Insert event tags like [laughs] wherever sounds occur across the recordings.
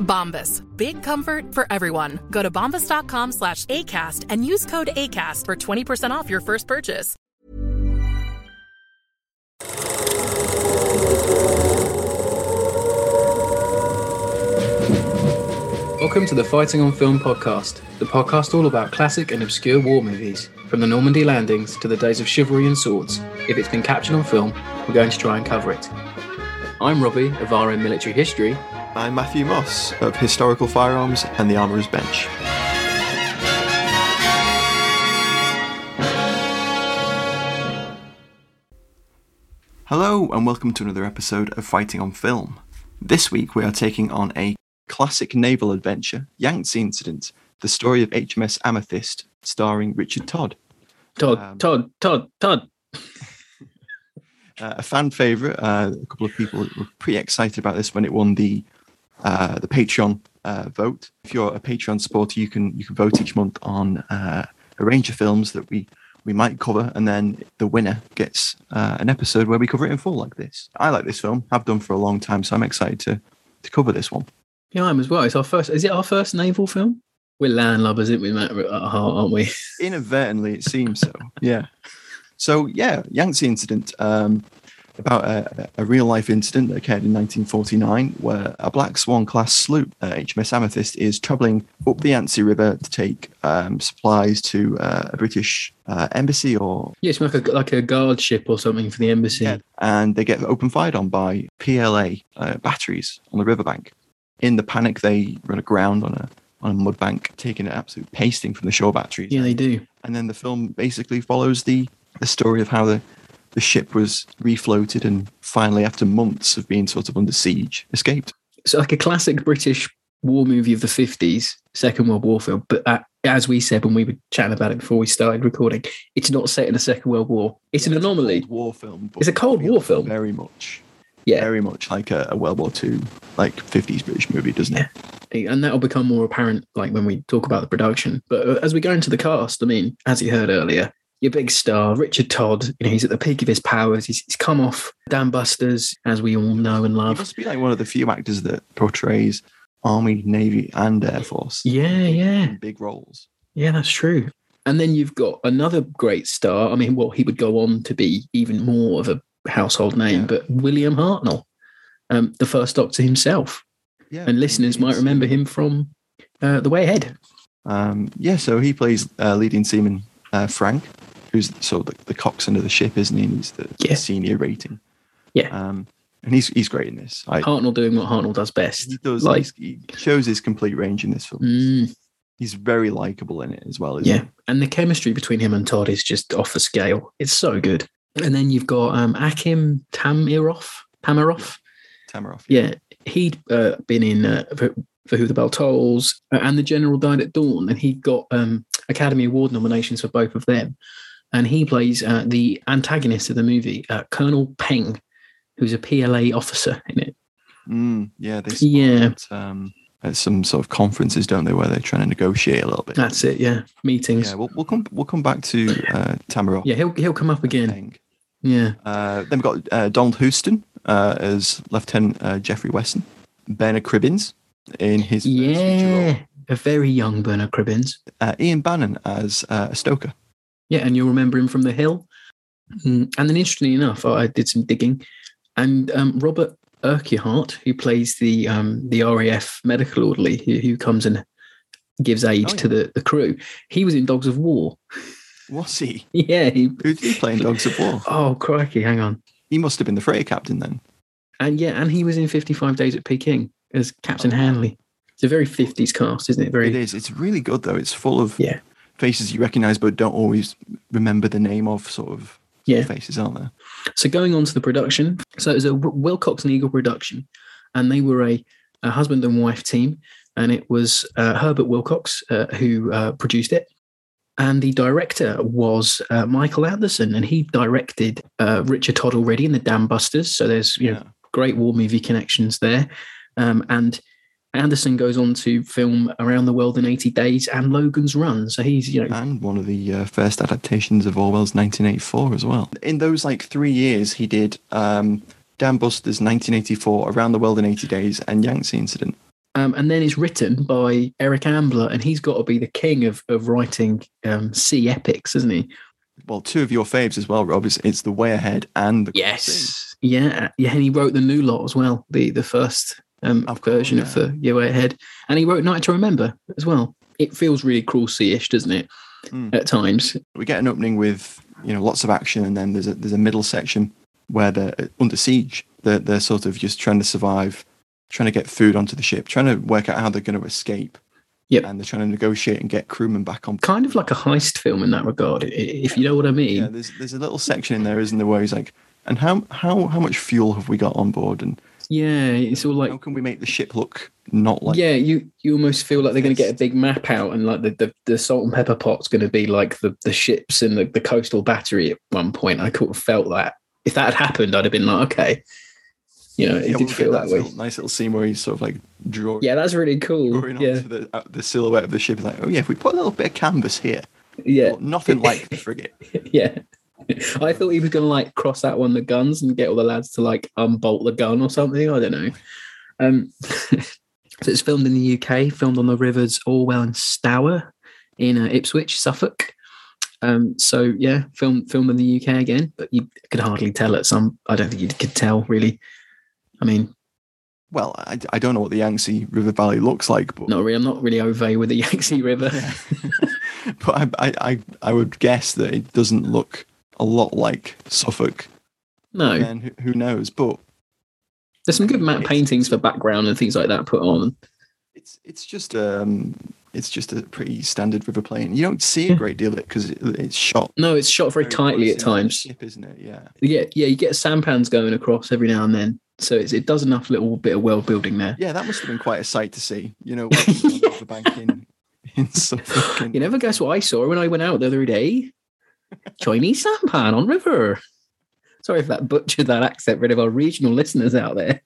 Bombas. Big comfort for everyone. Go to bombas.com slash ACAST and use code ACAST for 20% off your first purchase. Welcome to the Fighting on Film podcast, the podcast all about classic and obscure war movies, from the Normandy landings to the days of chivalry and swords. If it's been captured on film, we're going to try and cover it. I'm Robbie of RM Military History. I'm Matthew Moss of Historical Firearms and the Armourer's Bench. Hello, and welcome to another episode of Fighting on Film. This week we are taking on a classic naval adventure, Yangtze Incident, the story of HMS Amethyst, starring Richard Todd. Todd, um, Todd, Todd, Todd. [laughs] uh, a fan favorite. Uh, a couple of people were pretty excited about this when it won the uh, the Patreon uh, vote. If you're a Patreon supporter, you can you can vote each month on uh, a range of films that we we might cover, and then the winner gets uh, an episode where we cover it in full, like this. I like this film. I've done for a long time, so I'm excited to to cover this one. Yeah, I'm as well. It's our first. Is it our first naval film? We're landlubbers, isn't we, Matt? At heart, aren't we? Inadvertently, it seems so. yeah. So yeah, Yangtze incident. Um, about a, a, real life incident that occurred in 1949 where a Black Swan class sloop, uh, HMS Amethyst, is traveling up the Yangtze River to take um, supplies to uh, a British uh, embassy or. Yeah, it's like a, like a guard ship or something for the embassy. Yeah, and they get open fired on by PLA uh, batteries on the riverbank. In the panic, they run aground on a on a mud bank, taking an absolute pasting from the shore batteries. Yeah, they do. And then the film basically follows the the story of how the the ship was refloated and finally, after months of being sort of under siege, escaped. So, like a classic British war movie of the 50s, Second World War film. But uh, as we said when we were chatting about it before we started recording, it's not set in the Second World War. It's yeah, an anomaly. It's war film. It's a Cold War film. Very much. Yeah. Very much like a, a World War II, like 50s British movie, doesn't yeah. it? And that'll become more apparent like when we talk about the production. But uh, as we go into the cast, I mean, as you heard earlier, your big star, Richard Todd. You know, he's at the peak of his powers. He's, he's come off Dam Busters, as we all know and love. He must be like one of the few actors that portrays Army, Navy, and Air Force. Yeah, yeah. Big roles. Yeah, that's true. And then you've got another great star. I mean, well, he would go on to be even more of a household name, yeah. but William Hartnell, um, the first Doctor himself. Yeah, and listeners might remember him from uh, The Way Ahead. Um, yeah, so he plays uh, leading seaman uh, Frank, who's sort of the, the coxswain of the ship, isn't he? And he's the, yeah. senior rating. Yeah. Um, and he's he's great in this. I, Hartnell doing what Hartnell does best. He does. Like, he shows his complete range in this film. Mm. He's very likable in it as well. yeah, he? and the chemistry between him and Todd is just off the scale. It's so good. And then you've got um, Akim Tamiroff. Tamiroff. Tamiroff. Yeah, yeah he'd uh, been in uh, for, for, Who the Bell Tolls uh, and The General Died at Dawn, and he got um, Academy Award nominations for both of them and he plays uh, the antagonist of the movie, uh, Colonel Peng, who's a PLA officer in it. Mm, yeah, yeah. um, at some sort of conferences, don't they, where they're trying to negotiate a little bit. That's it. Yeah, meetings. Yeah, we'll, we'll come we'll come back to uh, Tamiroff. Yeah, he'll he'll come up again. Yeah. Uh, then we've got uh, Donald Houston uh, as Lieutenant uh, Jeffrey Weston, Bernard Cribbins in his Yeah, a very young Bernard Cribbins. uh, Ian Bannen as uh, a Stoker. Yeah, and you'll remember him from The Hill. Mm, And then, interestingly enough, I did some digging, and um, Robert Urquhart, who plays the um, the RAF medical orderly who, who comes and gives aid Oh, to the, the crew, he was in Dogs of War. Was he? [laughs] Yeah. He, Who did he play in Dogs of War? [laughs] oh crikey! Hang on. He must have been the freighter captain then. And yeah, and he was in Fifty Five Days at Peking as Captain Oh. Hanley. It's a very fifties cast, isn't it? Very. It is. It's really good though. It's full of Yeah. Faces you recognise but don't always remember the name of sort of Yeah. faces, aren't there? So going on to the production, so it was a Wilcox and Neagle production, and they were a, a husband and wife team, and it was uh, Herbert Wilcox uh, who uh, produced it, and the director was uh, Michael Anderson, and he directed uh, Richard Todd already in the Dam Busters. So there's you know Yeah. great war movie connections there, um, and Anderson goes on to film Around the World in 80 Days and Logan's Run. So he's you know And one of the uh, first adaptations of Orwell's 1984 as well. In those like three years, he did um, Dam Busters 1984, Around the World in 80 Days, and Yangtze Incident. Um, and then it's written by Eric Ambler, and he's got to be the king of of writing um, sea epics, isn't he? Well, two of your faves as well, Rob. It's, it's The Way Ahead and The Yes, yeah, yeah. And he wrote the new lot as well, the the first um, Of course, version of the Your Way Ahead, and he wrote Night to Remember as well. It feels really cruel sea-ish, doesn't it? Mm. At times, We get an opening with you know lots of action, and then there's a there's a middle section where they're under siege. They're they're sort of just trying to survive, trying to get food onto the ship, trying to work out how they're going to escape. Yep. And they're trying to negotiate and get crewmen back on. kind of like a heist film in that regard, if you know what I mean. Yeah, there's there's a little section in there, isn't there, where he's like, and how how how much fuel have we got on board, and Yeah, it's all like how can we make the ship look not like yeah, you you almost feel like they're going to get a big map out, and like the, the, the salt and pepper pot's going to be like the, the ships and the, the coastal battery at one point. I could have felt that if that had happened, I'd have been like, okay, you know, it Yeah, did we'll feel that way. Little, nice little scene where he's sort of like drawing, Yeah, that's really cool. Yeah, the uh, the silhouette of the ship. Like, oh yeah, if we put a little bit of canvas here, yeah, well, nothing like the frigate. [laughs] yeah. [laughs] I thought he was going to like cross out one of the guns and get all the lads to like unbolt the gun or something. I don't know. Um, [laughs] so it's filmed in the UK, filmed on the rivers Orwell and Stour in uh, Ipswich, Suffolk. Um, so yeah, film filmed in the UK again, but you could hardly tell at some. I don't think you could tell really. I mean, Well, I, I don't know what the Yangtze River Valley looks like, but not really. I'm not really over with the [laughs] Yangtze River. but I, I I I would guess that it doesn't look a lot like Suffolk. No, And who, who knows? But there's some good matte paintings for background and things like that put on. it's it's just um it's just a pretty standard river plane. You don't see a great deal of it because it, it's shot No, it's shot very tightly at close in on the times. Ship, isn't it? Yeah. Yeah, yeah, you get sampans going across every now and then, so it's, it does enough little bit of world building there. Yeah, that must have been quite a sight to see. You know, [laughs] the riverbank in in Suffolk. And, You never guess what I saw when I went out the other day? Chinese sampan on river. Sorry if that butchered that accent any of our regional listeners out there.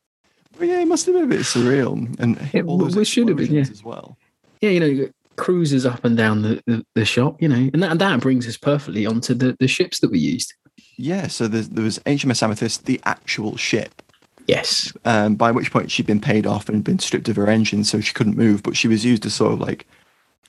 Well, yeah, it must have been a bit surreal, and It all those should have been, yeah. as well. Yeah, you know, cruisers up and down the, the, the shop, you know, and that, that brings us perfectly onto the, the ships that we used. Yeah, so there, there was HMS Amethyst, the actual ship, Yes. um, by which point she'd been paid off and been stripped of her engine, so she couldn't move. But she was used as sort of like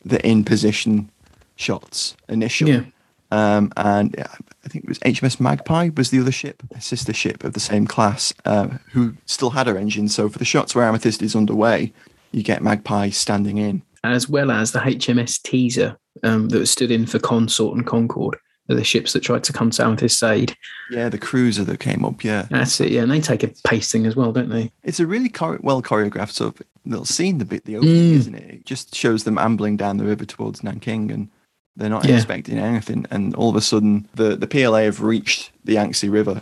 the in position shots initially. Yeah. Um, and I think it was HMS Magpie was the other ship, a sister ship of the same class, uh, who still had her engine. So for the shots where Amethyst is underway, you get Magpie standing in. As well as the HMS Teaser um, that stood in for Consort and Concord, the ships that tried to come to Amethyst's aid. Yeah, the cruiser that came up. Yeah, That's it, yeah. And they take a pasting as well, don't they? it's a really chore- well choreographed sort of little scene. The bit, the opening, Mm. isn't it? It just shows them ambling down the river towards Nanking, and they're not Yeah. expecting anything. And all of a sudden, the the PLA have reached the Yangtze River,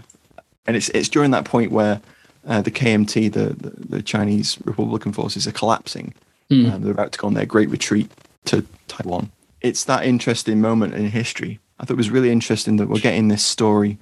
and it's it's during that point where uh, the KMT, the, the the Chinese Republican forces, are collapsing. Mm. Um, they're about to go on their great retreat to Taiwan. It's that interesting moment in history. I thought it was really interesting that we're getting this story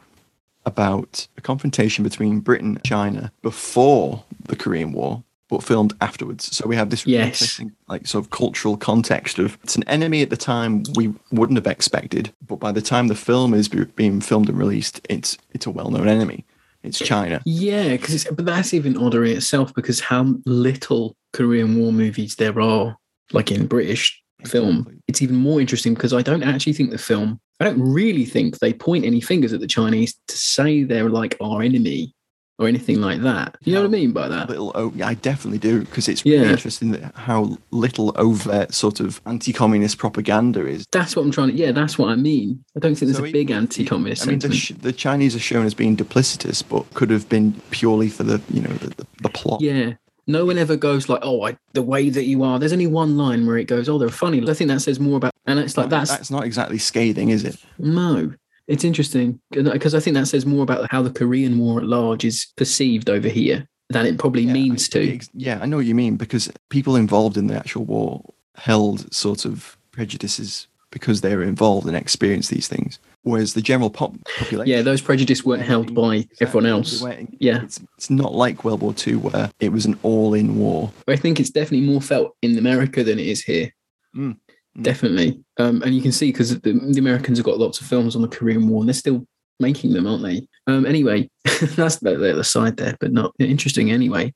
about a confrontation between Britain and China before the Korean War, but filmed afterwards. So we have this Yes. interesting, like sort of cultural context of it's an enemy at the time we wouldn't have expected, but by the time the film is being filmed and released, it's it's a well-known enemy. It's eh, China. Yeah, because but that's even odder in itself because how little Korean War movies there are, like in British film. It's even more interesting because I don't actually think the film. I don't really think they point any fingers at the Chinese to say they're like our enemy or anything like that. You know what I mean by that? Little, oh, yeah, I definitely do because it's really interesting that how little overt sort of anti-communist propaganda is. That's what I'm trying to. Yeah, that's what I mean. I don't think there's So a big anti-communist I mean, the, the Chinese are shown as being duplicitous, but could have been purely for the you know the, the, the plot. Yeah. No one ever goes like, "Oh, I, the way that you are." There's only one line where it goes, "Oh, they're funny." I think that says more about, and it's like that's that's not exactly scathing, is it? No, it's interesting because I think that says more about how the Korean War at large is perceived over here than it probably Yeah, means I- to. Yeah, I know what you mean because people involved in the actual war held sort of prejudices because they were involved and experienced these things, whereas the general pop- population. Yeah, those prejudices weren't held by everyone else. Yeah. it's, it's not like World War Two where it was an all-in war. I think it's definitely more felt in America than it is here. Mm. Definitely, um, and you can see because the, the Americans have got lots of films on the Korean War, and they're still making them, aren't they? Um, anyway, [laughs] that's the, the other side there, but not interesting anyway.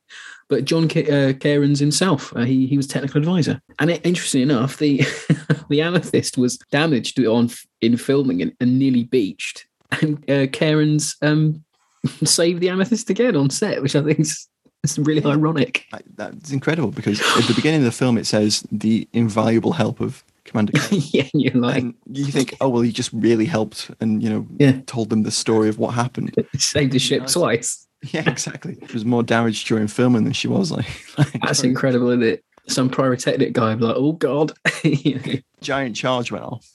But John K- uh, Kerans himself, uh, he he was technical advisor, and it, interestingly enough, the [laughs] the amethyst was damaged on in filming and, and nearly beached, and uh, Kerans um, [laughs] saved the amethyst again on set, which I think is, is really ironic. That's incredible because at the beginning of the film it says the invaluable help of [laughs] Yeah, you're like and you think, oh well, he just really helped and you know Yeah. told them the story of what happened. [laughs] saved the ship Nice. twice. [laughs] Yeah, exactly. She was more damaged during filming than she was like. like That's incredible, isn't it? Some pyrotechnic guy be like, oh god. Giant charge went off,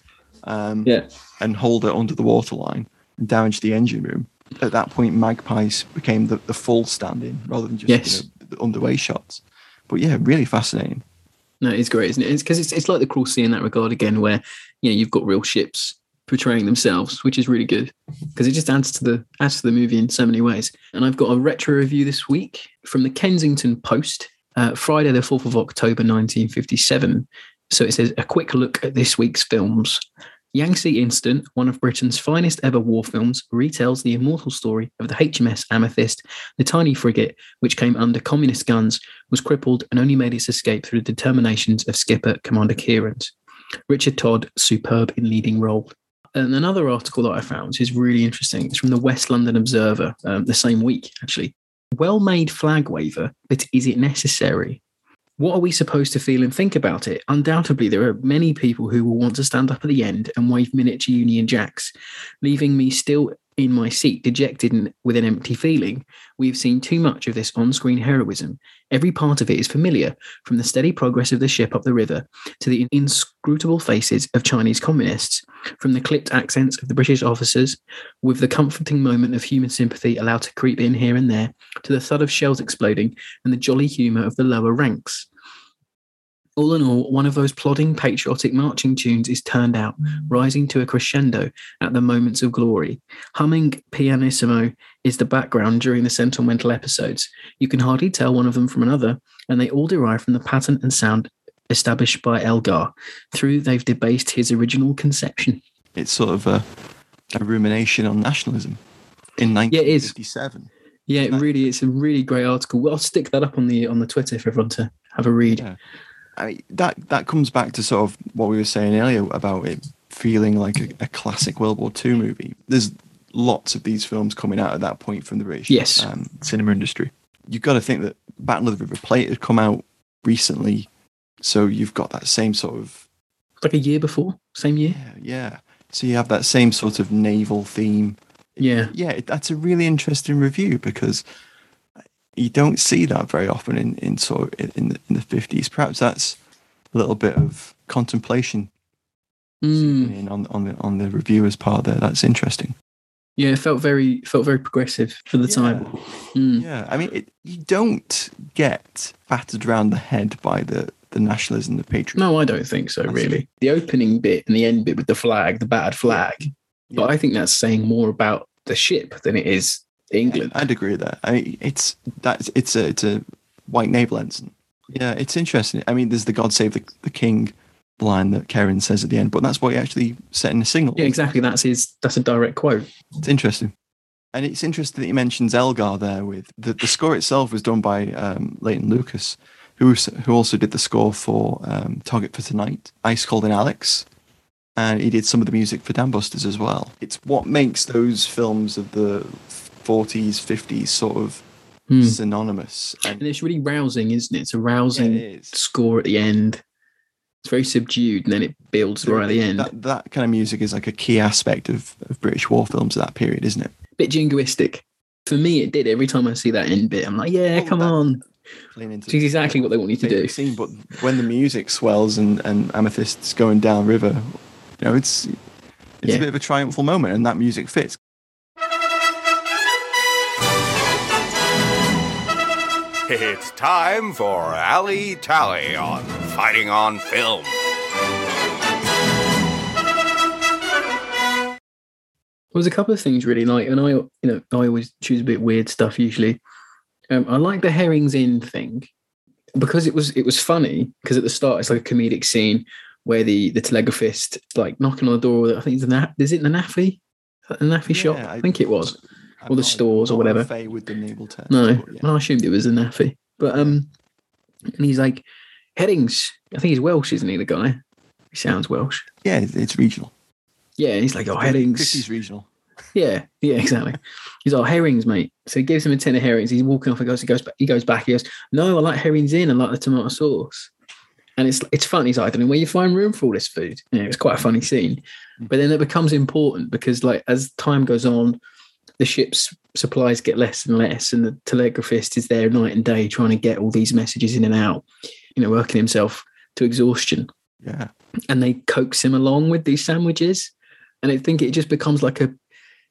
um, yeah. and hauled it under the waterline and damaged the engine room. At that point, Magpies became the, the full stand-in rather than just Yes. you know, the underway shots. But yeah, really fascinating. No, it's great, isn't it? It's because it's, it's like the Cruel Sea in that regard again, where you know you've got real ships portraying themselves, which is really good because it just adds to the adds to the movie in so many ways. And I've got a retro review this week from the Kensington Post, uh, Friday the fourth of October, nineteen fifty seven. So it says a quick look at this week's films. Yangtze Incident, one of Britain's finest ever war films, retells the immortal story of the HMS Amethyst, the tiny frigate which came under communist guns, was crippled and only made its escape through the determinations of skipper Commander Kerans. Richard Todd, superb in leading role. And another article that I found which is really interesting. It's from the West London Observer, um, the same week actually. Well-made flag waver, but is it necessary? What are we supposed to feel and think about it? Undoubtedly, there are many people who will want to stand up at the end and wave miniature Union Jacks, leaving me still in my seat, dejected and with an empty feeling. We've seen too much of this on screen heroism. Every part of it is familiar, from the steady progress of the ship up the river to the inscrutable faces of Chinese communists, from the clipped accents of the British officers, with the comforting moment of human sympathy allowed to creep in here and there, to the thud of shells exploding and the jolly humour of the lower ranks. All in all, one of those plodding patriotic marching tunes is turned out, rising to a crescendo at the moments of glory. Humming pianissimo is the background during the sentimental episodes. You can hardly tell one of them from another, and they all derive from the pattern and sound established by Elgar. Through they've debased his original conception. It's sort of a, a rumination on nationalism in Yeah, it is. 1957. Yeah, it really, it's a really great article. Well, I'll stick that up on the on the Twitter for everyone to have a read. Yeah. I mean, that that comes back to sort of what we were saying earlier about it feeling like a, a classic World War II movie. There's lots of these films coming out at that point from the British Yes. um, cinema industry. You've got to think that Battle of the River Plate had come out recently, so you've got that same sort of Like a year before, same year. yeah, yeah. So you have that same sort of naval theme. Yeah. Yeah, that's a really interesting review because you don't see that very often in in sort of in the in the fifties. Perhaps that's a little bit of contemplation Mm. on on the on the reviewer's part there. That's interesting. Yeah, it felt very felt very progressive for the time. Mm. Yeah, I mean, it, you don't get battered around the head by the the nationalism, the patriotism. No, I don't think so. That's- Really, the opening bit and the end bit with the flag, the battered flag. But I think that's saying more about the ship than it is England. I'd agree with that. I mean, it's that's it's a it's a white naval ensign. Yeah, it's interesting. I mean, there's the God Save the, the King line that Karen says at the end, but that's what he actually set in the single. Yeah, exactly. That's his. That's a direct quote. It's interesting. And it's interesting that he mentions Elgar there. With the, the score itself was done by um, Leighton Lucas, who who also did the score for um, Target for Tonight, Ice Cold in Alex, and he did some of the music for Dam Busters as well. It's what makes those films of the 40s, 50s sort of Hmm. synonymous. And And it's really rousing, isn't it? It's a rousing Yeah, it score at the end. It's very subdued, and then it builds right at the end. That, that kind of music is like a key aspect of, of British war films of that period, isn't it? bit jingoistic. For me, it did. Every time I see that end bit, I'm like, yeah, Oh, come that- on. Into It's exactly what they want you to do. Scene, but when the music swells and, and Amethyst's going down river, you know, it's it's Yeah. a bit of a triumphal moment, and that music fits. It's time for Alley Tally on Fighting on Film. There's a couple of things really like, and I, you know, I always choose a bit weird stuff usually. Um, I like the herrings in thing because it was it was funny because at the start it's like a comedic scene where the the telegraphist like knocking on the door. I think it's the na- is it the NAAFI, the NAAFI shop? Yeah, I think it was. Or the stores or whatever. With the terms, No, but yeah. well, I assumed it was a NAAFI. But um, and he's like Headings. I think he's Welsh, isn't he? The guy. He sounds Welsh. yeah, it's, it's regional. Yeah, he's like, oh, Headings. 50s regional. Yeah, yeah, exactly. He's like herrings, mate. So he gives him a tin of herrings. He's walking off. He goes, he goes back. He goes back. He goes, no, I like herrings in. I like the tomato sauce. And it's it's funny. He's like, I don't know where you find room for all this food. Yeah, it's quite a funny scene. But then it becomes important because, like, as time goes on, the ship's supplies get less and less, and the telegraphist is there night and day trying to get all these messages in and out. You know, working himself to exhaustion Yeah. and they coax him along with these sandwiches. And I think it just becomes like a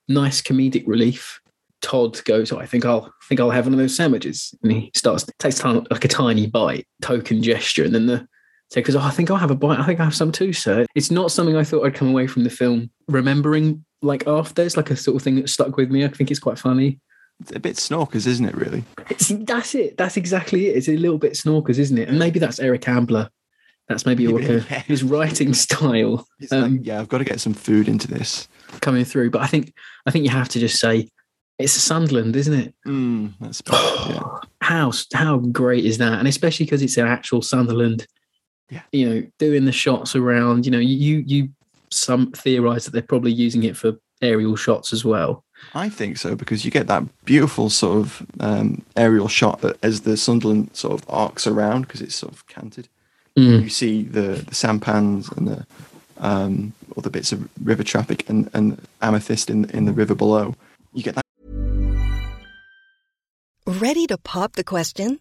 nice comedic relief. Todd goes, oh, I think I'll I think I'll have one of those sandwiches. And he starts takes time like a tiny bite, token gesture, and then the so goes, Oh, I think I'll have a bite. I think I have some too, sir. It's not something I thought I'd come away from the film remembering like after. It's like a sort of thing that stuck with me. I think it's quite funny. It's a bit snorkers, isn't it, really? It's, that's it. That's exactly it. It's a little bit snorkers, isn't it? And maybe that's Eric Ambler. That's maybe like a, [laughs] his writing style. Um, like, yeah, I've got to get some food into this. coming through. But I think I think you have to just say it's Sunderland, isn't it? Mm, that's yeah. [sighs] How how great is that? And especially because it's an actual Sunderland. Yeah. You know, doing the shots around. You know, you you some theorize that they're probably using it for aerial shots as well. I think so because you get that beautiful sort of um, aerial shot that as the Sunderland sort of arcs around because it's sort of canted. Mm. You see the the sampans and the um, other bits of river traffic and, and amethyst in in the river below. You get that. Ready to pop the question?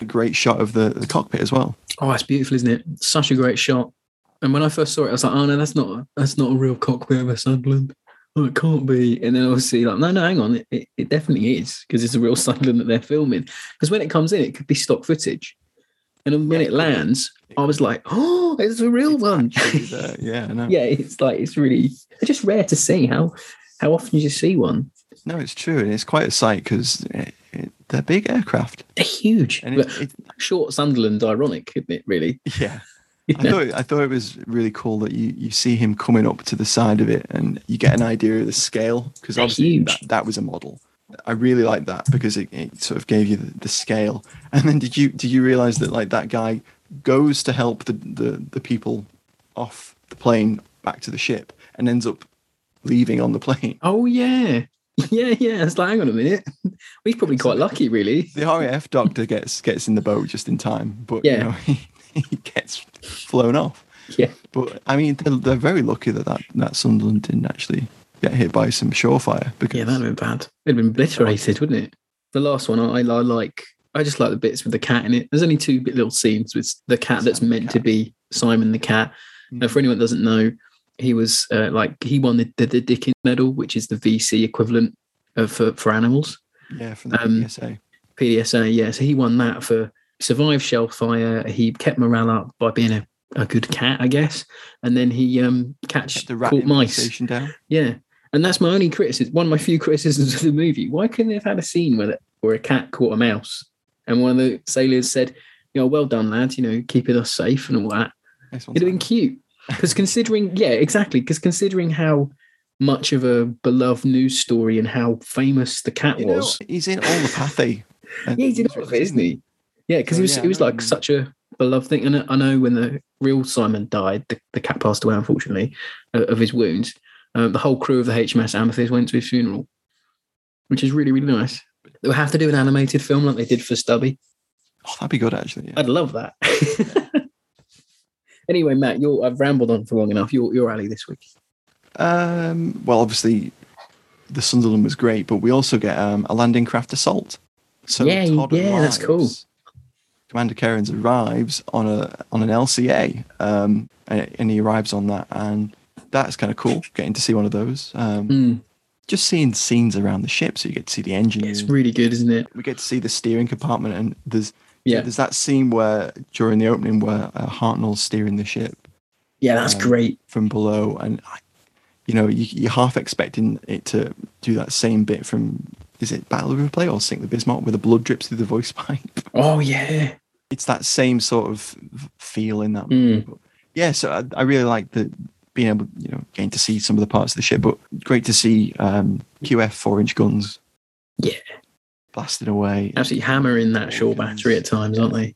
A great shot of the, the cockpit as well. Oh, it's beautiful, isn't it? Such a great shot. And when I first saw it, I was like, oh no, that's not that's not a real cockpit of a Sunderland. Oh, it can't be. And then obviously, like, no, no, hang on, it, it, it definitely is because it's a real [laughs] Sunderland that they're filming. Because when it comes in, it could be stock footage. And when Yeah, it lands, I was like, oh, it's a real It's one. [laughs] Yeah, I know. yeah, it's like it's really it's just rare to see how how often you see one. No, it's true, and it's quite a sight because it, eh, they're big aircraft. They're huge. And it, it, short Sunderland, ironic, isn't it? Really. yeah, You [laughs] I thought I thought it was really cool that you, you see him coming up to the side of it and you get an idea of the scale because obviously huge. that, that was a model. I really like that because it, it sort of gave you the, the scale. And then did you did you realize that like that guy goes to help the, the the people off the plane back to the ship and ends up leaving on the plane? Oh yeah, yeah, yeah. It's like, hang on a minute. He's probably quite lucky, really. The RAF doctor gets gets in the boat just in time, but Yeah. you know, [laughs] he, he gets flown off. Yeah. But I mean, they're, they're very lucky that, that that Sunderland didn't actually get hit by some shore fire because Yeah, that'd have been bad. It'd been obliterated, wouldn't it? The last one, I, I like. I just like the bits with the cat in it. There's only two little scenes with the cat that's meant to be Simon the cat. Now, for anyone that doesn't know, he was uh, like he won the, the, the Dickin Medal, which is the VC equivalent of for, for animals. yeah, from the Um, PSA. PDSA, yeah. So he won that for survived shell fire. He kept morale up by being a, a good cat, I guess. And then he um catch Kept the rat caught mice. down. Yeah. And that's my only criticism. One of my few [laughs] criticisms of the movie. Why couldn't they have had a scene where, where a cat caught a mouse and one of the sailors said, you know, well done, lad. you know, keeping us safe and all that. It'd have been cute. Because considering, yeah, exactly. Because considering how much of a beloved news story and how famous the cat You know, was. he's in all the Pathé. [laughs] Yeah, he's in all of it, isn't he? Yeah, because So, it was yeah, it was know like such a beloved thing. And I- I know when the real Simon died, the, the cat passed away, unfortunately, uh, of his wounds. Um, the whole crew of the HMS Amethyst went to his funeral, which is really really nice. They'll have to do an animated film like they did for Stubby. Oh, that'd be good actually. Yeah. I'd love that. [laughs] anyway, Matt, you're, I've rambled on for long enough. You're, you're alley this week. Um, well, obviously, the Sunderland was great, but we also get um, a landing craft assault. So Yeah, Todd yeah, that's cool. Commander Kerans arrives on a on an LCA, um, and, and he arrives on that, and that's kind of cool. Getting to see one of those, um, Mm, just seeing scenes around the ship, so you get to see the engine. it's really good, isn't it? we get to see the steering compartment, and there's Yeah. there's that scene where during the opening where uh, Hartnell's steering the ship, Yeah, that's um, great. from below, and I- you know you, you're half expecting it to do that same bit from is it Battle of Replay or Sink the Bismarck where the blood drips through the voice [laughs] pipe. Oh yeah. It's that same sort of feel in that. Mm. Yeah, so I, I really like the being able, you know, getting to see some of the parts of the ship, but great to see um, QF four inch guns. Yeah. Blasted away. Absolutely hammering that shore battery at times, aren't they?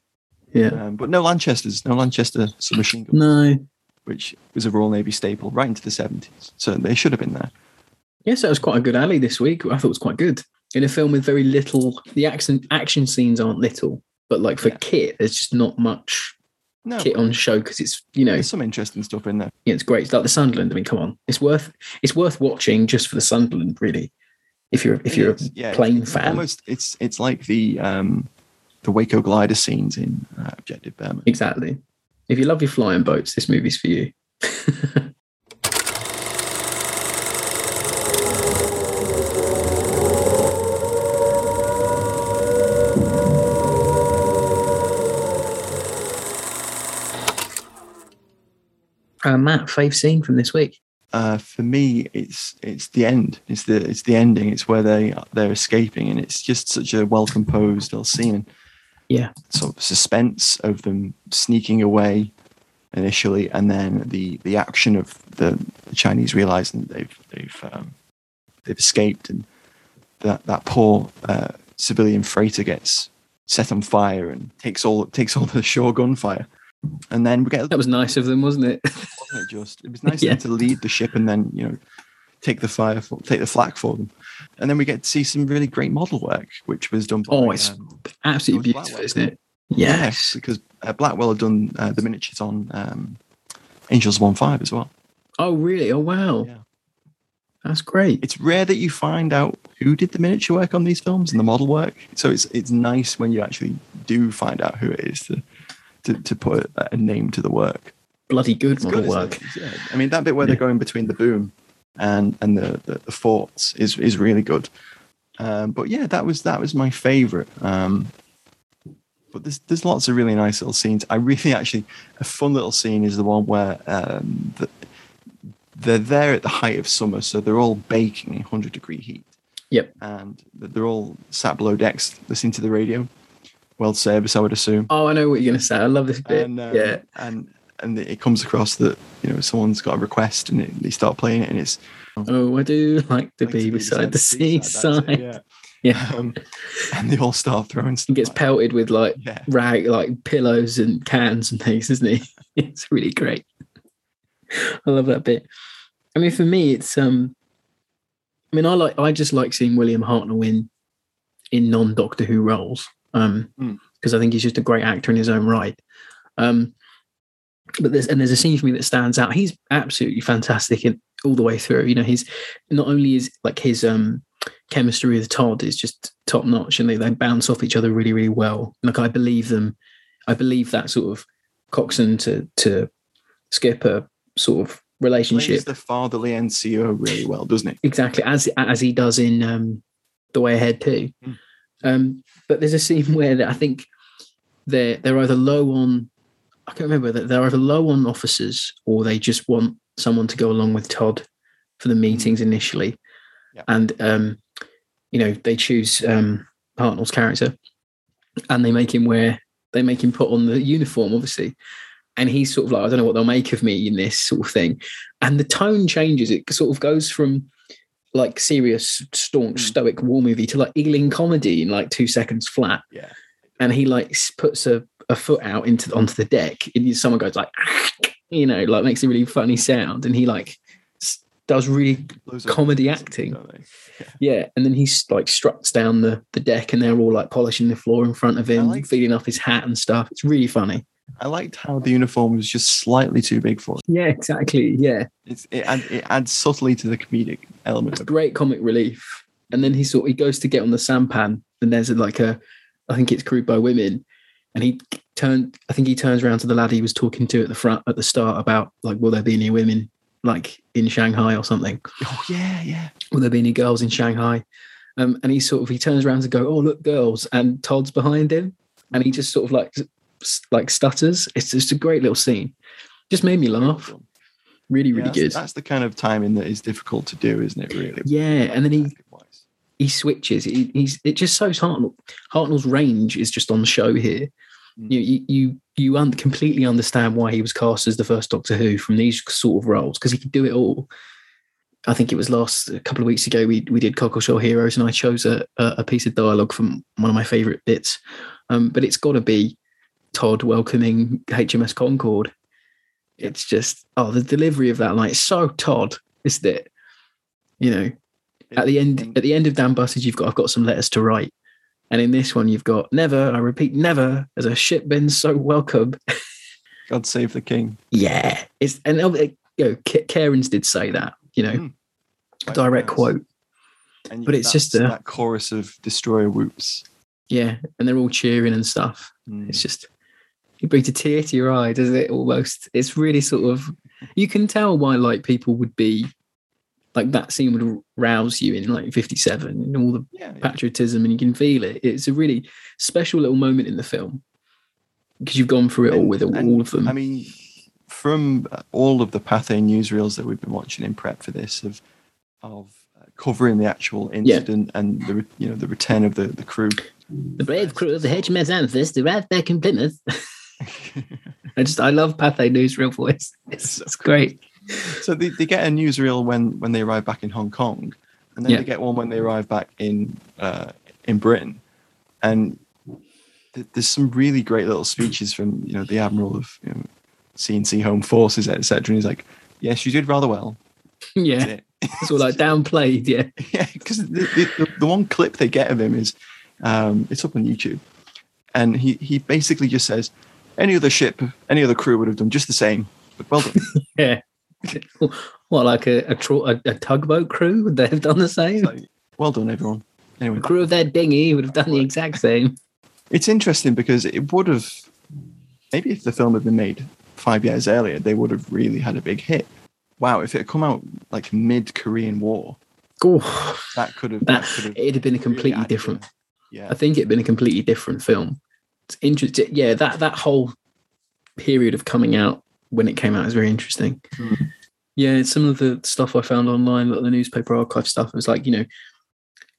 Yeah. Um, but no Lanchesters, no Lanchester submachine guns, No. which was a Royal Navy staple right into the 70s. So they should have been there. Yes, that was quite a good alley this week. I thought it was quite good. In a film with very little, the action action scenes aren't little, but like for Yeah. kit, there's just not much No, kit on show because it's you know there's some interesting stuff in there. yeah, it's great. It's like the Sunderland. I mean, come on, it's worth it's worth watching just for the Sunderland, really. If you're if It you're is, a yeah, plane it's fan, Almost, it's it's like the um, the Waco glider scenes in uh, Objective Burma. exactly. If you love your flying boats, this movie's for you. [laughs] Uh, Matt, fave scene from this week. Uh, for me, it's it's the end. It's the it's the ending. It's where they they're escaping, and it's just such a well composed little scene. Yeah. sort of suspense of them sneaking away initially, and then the the action of the, the Chinese realizing that they've they've um, they've escaped, and that that poor uh, civilian freighter gets set on fire and takes all takes all the [laughs] shore gunfire, and then we get That was nice of them, wasn't it? wasn't it just it was nice [laughs] Yeah. to lead the ship and then you know take the fire for, take the flak for them, and then we get to see some really great model work, which was done by Oh, it's um, Absolutely beautiful, Blackwell. isn't it? yeah, Yes. because uh, Blackwell had done uh, the miniatures on um, Angels One Five as well. Oh, really? Oh, wow. Yeah. That's great. It's rare that you find out who did the miniature work on these films and the model work. So it's it's nice when you actually do find out who it is to to, to put a name to the work. Bloody good It's model good, work. Yeah. I mean that bit where they're going between the boom and and the, the, the forts is is really good. Um, but yeah, that was that was my favorite. Um, but there's there's lots of really nice little scenes. I really actually a fun little scene is the one where um, the, they're there at the height of summer, so they're all baking in hundred degree heat. Yep. And they're all sat below decks listening to the radio. World service, I would assume. Oh, I know what you're going to say. I love this bit. And, um, yeah. and and it comes across that you know someone's got a request and it, they start playing it and it's oh I do like to be beside the seaside. yeah. [laughs] Yeah. Um, and they all start throwing He gets like- pelted with like Yeah. rag, like pillows and cans and things, isn't he? [laughs] it's really great. I love that bit. I mean, for me, it's um. I mean, I like. I just like seeing William Hartnell in in non Doctor Who roles, um, Mm. because I think he's just a great actor in his own right. Um, but there's and there's a scene for me that stands out. He's absolutely fantastic in all the way through. You know, he's not only is like his um chemistry with Todd is just top notch, and they, they bounce off each other really, really well. Like I believe them. I believe that sort of Coxswain to to Skipper sort of plays relationship the fatherly NCO really well, doesn't he? exactly as as he does in um, the way ahead too. Mm. Um, but there's a scene [laughs] where I think they're they're either low on I can't remember that they're either low on officers or they just want someone to go along with Todd for the meetings initially, Yeah. and um, you know they choose um, Hartnell's character and they make him wear they make him put on the uniform obviously. And he's sort of like i don't know what they'll make of me in this sort of thing. And the tone changes. It sort of goes from like serious staunch Mm. stoic war movie to like ealing comedy in like two seconds flat Yeah. and he like puts a, a foot out into onto the deck and someone goes like [laughs] you know like makes a really funny sound and he like does really of Comedy acting. don't yeah, and then he's like struts down the, the deck and they're all like polishing the floor in front of him, like- feeling off his hat and stuff. It's really funny. I liked how the uniform was just slightly too big for. Yeah, exactly. Yeah. It's, it, add, it adds subtly to the comedic element. It's great comic relief. And then he sort he goes to get on the sampan and there's like a I think it's crewed by women. And he turned I think he turns around to the lad he was talking to at the front at the start about like will there be any women like in Shanghai or something? Oh yeah, yeah. will there be any girls in Shanghai? Um, and he sort of he turns around to go, oh look, girls, and Todd's behind him, and he just sort of like like stutters. It's just a great little scene. Just made me laugh. Really, Yeah, really that's, good. that's the kind of timing that is difficult to do, isn't it? Really. Yeah, and then he he switches. He, he's it just shows Hartnell. Hartnell's range is just on show here. Mm. You you you, un- completely understand why he was cast as the first Doctor Who from these sort of roles because he could do it all. I think it was last a couple of weeks ago we we did Cockleshell Heroes and I chose a a, piece of dialogue from one of my favourite bits. Um, but it's got to be Todd welcoming HMS Concord. It's just oh the delivery of that line so Todd, isn't it? You know, at the end at the end of Dan Buses, you've got I've got some letters to write. And in this one, you've got never, I repeat, never has a ship been so welcome. [laughs] God save the king. yeah. It's and uh, you know, Kerans did say that, you know, Mm. Direct nice. quote. And but it's just a- that chorus of destroyer whoops. Yeah. And they're all cheering and stuff. Mm. It's just you brings a tear to your eye, does it almost? It's really sort of you can tell why like people would be like that scene would rouse you in like 57 and all the Yeah, yeah. patriotism and you can feel it. It's a really special little moment in the film because you've gone through it all with all, And, all of them. I mean, from uh, all of the Pathé newsreels that we've been watching in prep for this, of of uh, covering the actual incident and the you know the return of the the crew. the brave crew of the HMS Amethyst arrived back in Plymouth. [laughs] I just I love Pathé newsreel voice. It's, it's great. So they, they get a newsreel when when they arrive back in Hong Kong, and then Yeah. they get one when they arrive back in uh, in Britain, and th- there's some really great little speeches from you know the admiral of you know, CNC Home Forces etc. And he's like, "Yes, you did rather well." [laughs] Yeah. It's all like downplayed, yeah. [laughs] yeah, because the, the, the, one clip they get of him is um, it's up on YouTube, and he he basically just says, "Any other ship, any other crew would have done just the same." But well done. [laughs] Yeah. What, like a, a, tro- a, tugboat crew? Would they have done the same? Like, well done, everyone. Anyway, The crew of their dinghy would have done the exact same. it's interesting because it would have maybe if the film had been made five years earlier, they would have really had a big hit. Wow, if it had come out like mid Korean War, Oh, that could have that, could have it'd have been a completely added different. yeah, I think it'd been a completely different film. It's interesting. Yeah, that that whole period of coming out when it came out is very interesting. Hmm. Yeah, some of the stuff I found online, like the newspaper archive stuff, was like you know,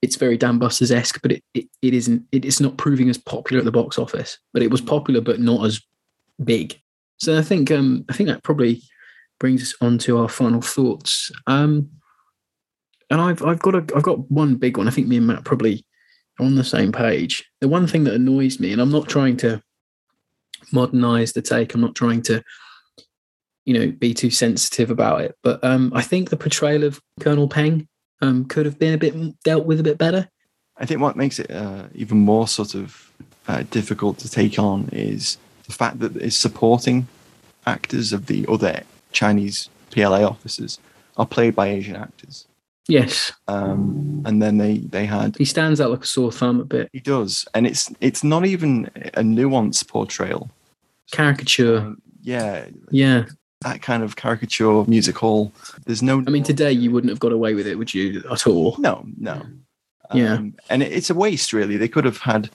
it's very Dam Busters esque, but it, it, it isn't. It, it's not proving as popular at the box office, but it was popular, but not as big. So I think um, I think that probably brings us on to our final thoughts. Um, and I've I've got a I've got one big one. I think me and Matt probably on the same page. The one thing that annoys me, and I'm not trying to modernize the take. I'm not trying to, you know, be too sensitive about it. But um, I think the portrayal of Colonel Peng um, could have been a bit dealt with a bit better. I think what makes it uh, even more sort of uh, difficult to take on is the fact that it's supporting actors of the other Chinese PLA officers are played by Asian actors. Yes. Um, and then they they had he stands out like a sore thumb a bit. He does, and it's it's not even a nuanced portrayal. Caricature. Um, yeah. Yeah. That kind of caricature music hall. There's no. I mean, today you wouldn't have got away with it, would you, at all? No, no. Yeah. Um, and it, it's a waste, really. They could have had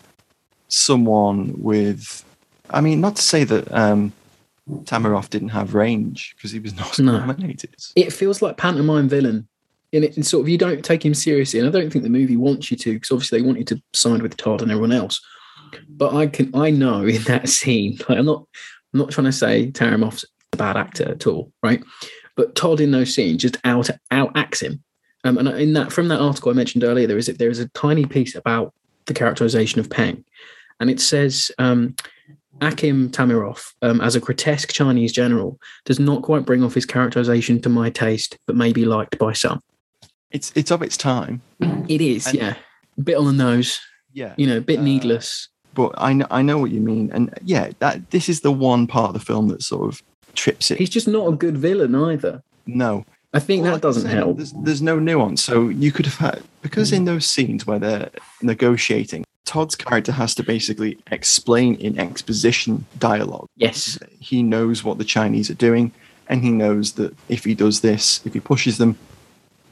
someone with. I mean, not to say that um, Tamiroff didn't have range because he was not No. [laughs] nominated. It feels like pantomime villain. And it and sort of you don't take him seriously, and I don't think the movie wants you to, because obviously they want you to side with Todd and everyone else. But I can, I know [laughs] in that scene, like I'm not, I'm not trying to say Tamiroff's a bad actor at all, right? But Todd in those scenes just out out acts him. Um, and in that, from that article I mentioned earlier, there is a, there is a tiny piece about the characterization of Peng, and it says um, Akim Tamiroff, um, as a grotesque Chinese general, does not quite bring off his characterization to my taste, but may be liked by some. It's it's of its time. It is, And- yeah, A bit on the nose, Yeah. you know, a bit Uh, needless. But I know I know what you mean, and yeah, that this is the one part of the film that sort of trips it. He's just not a good villain either. No, I think Well, that like doesn't said, help. There's, there's no nuance. So you could have had because in those scenes where they're negotiating, Todd's character has to basically explain in exposition dialogue. Yes, He knows what the Chinese are doing, and he knows that if he does this, if he pushes them,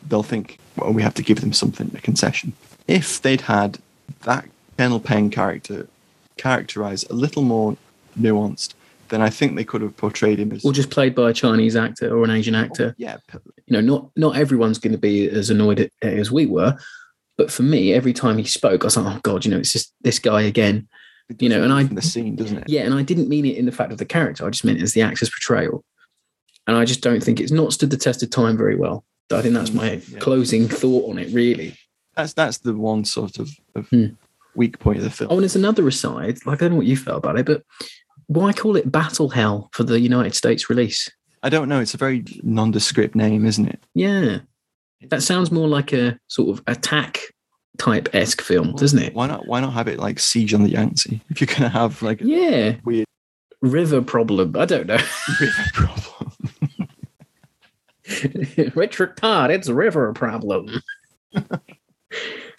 they'll think, well, we have to give them something, a concession. If they'd had that Colonel Peng character characterized a little more nuanced, then I think they could have portrayed him as or just played by a Chinese actor or an Asian actor. yeah, You know, not not everyone's going to be as annoyed at, as we were, but for me, every time he spoke, I was like, oh god, you know, it's just this guy again. You know, and I- the scene, doesn't it? Yeah, and I didn't mean it in the fact of the character. I just meant it as the actor's portrayal. And I just don't think it's not stood the test of time very well. I think that's my Yeah. closing thought on it, really. That's that's the one sort of, of Hmm. weak point of the film. Oh, and it's another aside. Like, I don't know what you felt about it, but why call it Battle Hell for the United States release? I don't know. It's a very nondescript name, isn't it? Yeah. That sounds more like a sort of attack type esque film, doesn't it? Why not? Why not have it like Siege on the Yangtze? [laughs] If you're gonna have like a Yeah. weird River problem. I don't know. [laughs] river problem. [laughs] [laughs] Richard Todd, it's a river problem. [laughs] the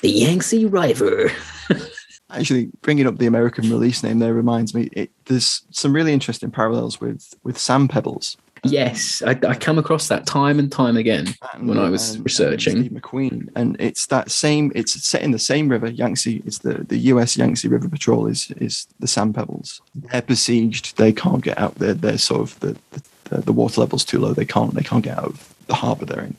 Yangtze River. [laughs] Actually, bringing up the American release name there reminds me. It, there's some really interesting parallels with with Sand Pebbles. Yes, I, I come across that time and time again when I was and- and researching. Steve McQueen, and it's that same. It's set in the same river, Yangtze. It's the the U.S. Yangtze River Patrol is is the Sand Pebbles. They're besieged. They can't get out. They're they're sort of the the, the water level's too low. They can't they can't get out of the harbour they're in.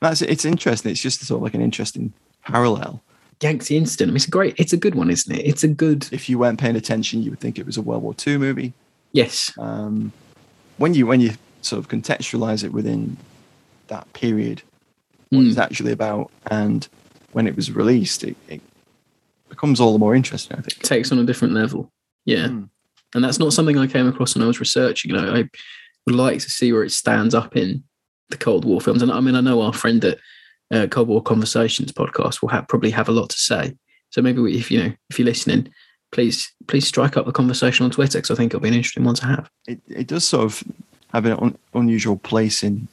That's it's interesting. It's just sort of like an interesting parallel. Yangtze Incident. It's a great. It's a good one, isn't it? It's a good. If you weren't paying attention, you would think it was a World War II movie. Yes. Um, when you when you sort of contextualize it within that period, what Mm. it's actually about, and when it was released, it, it becomes all the more interesting. I think. takes on a different level. Yeah. Mm. And that's not something I came across when I was researching. You know, I would like to see where it stands up in the Cold War films. And I mean, I know our friend at uh, Cold War Conversations podcast will have, probably have a lot to say. So maybe we, if you know, if you're listening, please please strike up the conversation on Twitter because I think it'll be an interesting one to have. It it does sort of have an un, unusual place in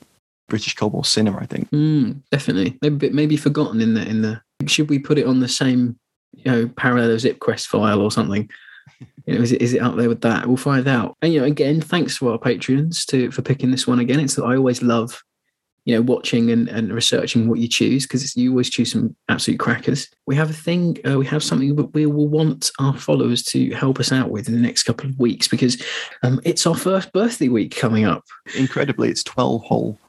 British Cold War cinema. I think. Mm, definitely, maybe maybe forgotten in the in the. Should we put it on the same, you know, parallel zip quest file or something? You know, is it is it up there with that? We'll find out. And you know, again, thanks to our patrons to for picking this one again. It's I always love, you know, watching and, and researching what you choose because you always choose some absolute crackers. We have a thing. Uh, we have something that we will want our followers to help us out with in the next couple of weeks because um, it's our first birthday week coming up. Incredibly, it's twelve whole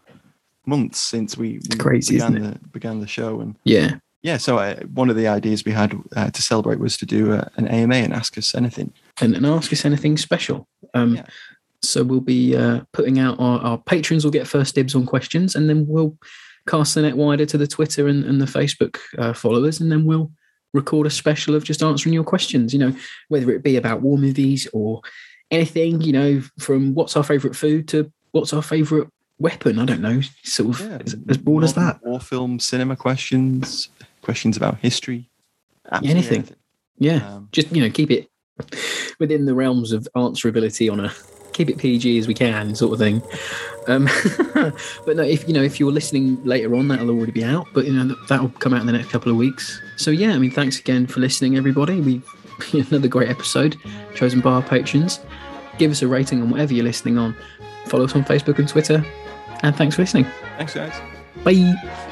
months since we, we crazy, began the began the show, and Yeah. Yeah. So uh, one of the ideas we had uh, to celebrate was to do uh, an AMA and ask us anything. and, and ask us anything special. Um, Yeah. So we'll be uh, putting out our, our patrons will get first dibs on questions, and then we'll cast the net wider to the Twitter and, and the Facebook uh, followers, and then we'll record a special of just answering your questions. You know, whether it be about war movies or anything. You know, from what's our favorite food to what's our favorite weapon. I don't know, sort of Yeah. as, as broad as that. War film, cinema questions, questions about history, absolutely Anything. Yeah, Um, just you know, keep it within the realms of answerability on a keep it PG as we can sort of thing. Um, [laughs] but no, if you know if you're listening later on, that'll already be out. But you know that- that'll come out in the next couple of weeks. So yeah, I mean, thanks again for listening, everybody. We [laughs] another great episode chosen by our patrons. Give us a rating on whatever you're listening on. Follow us on Facebook and Twitter. And thanks for listening. Thanks, guys. Bye.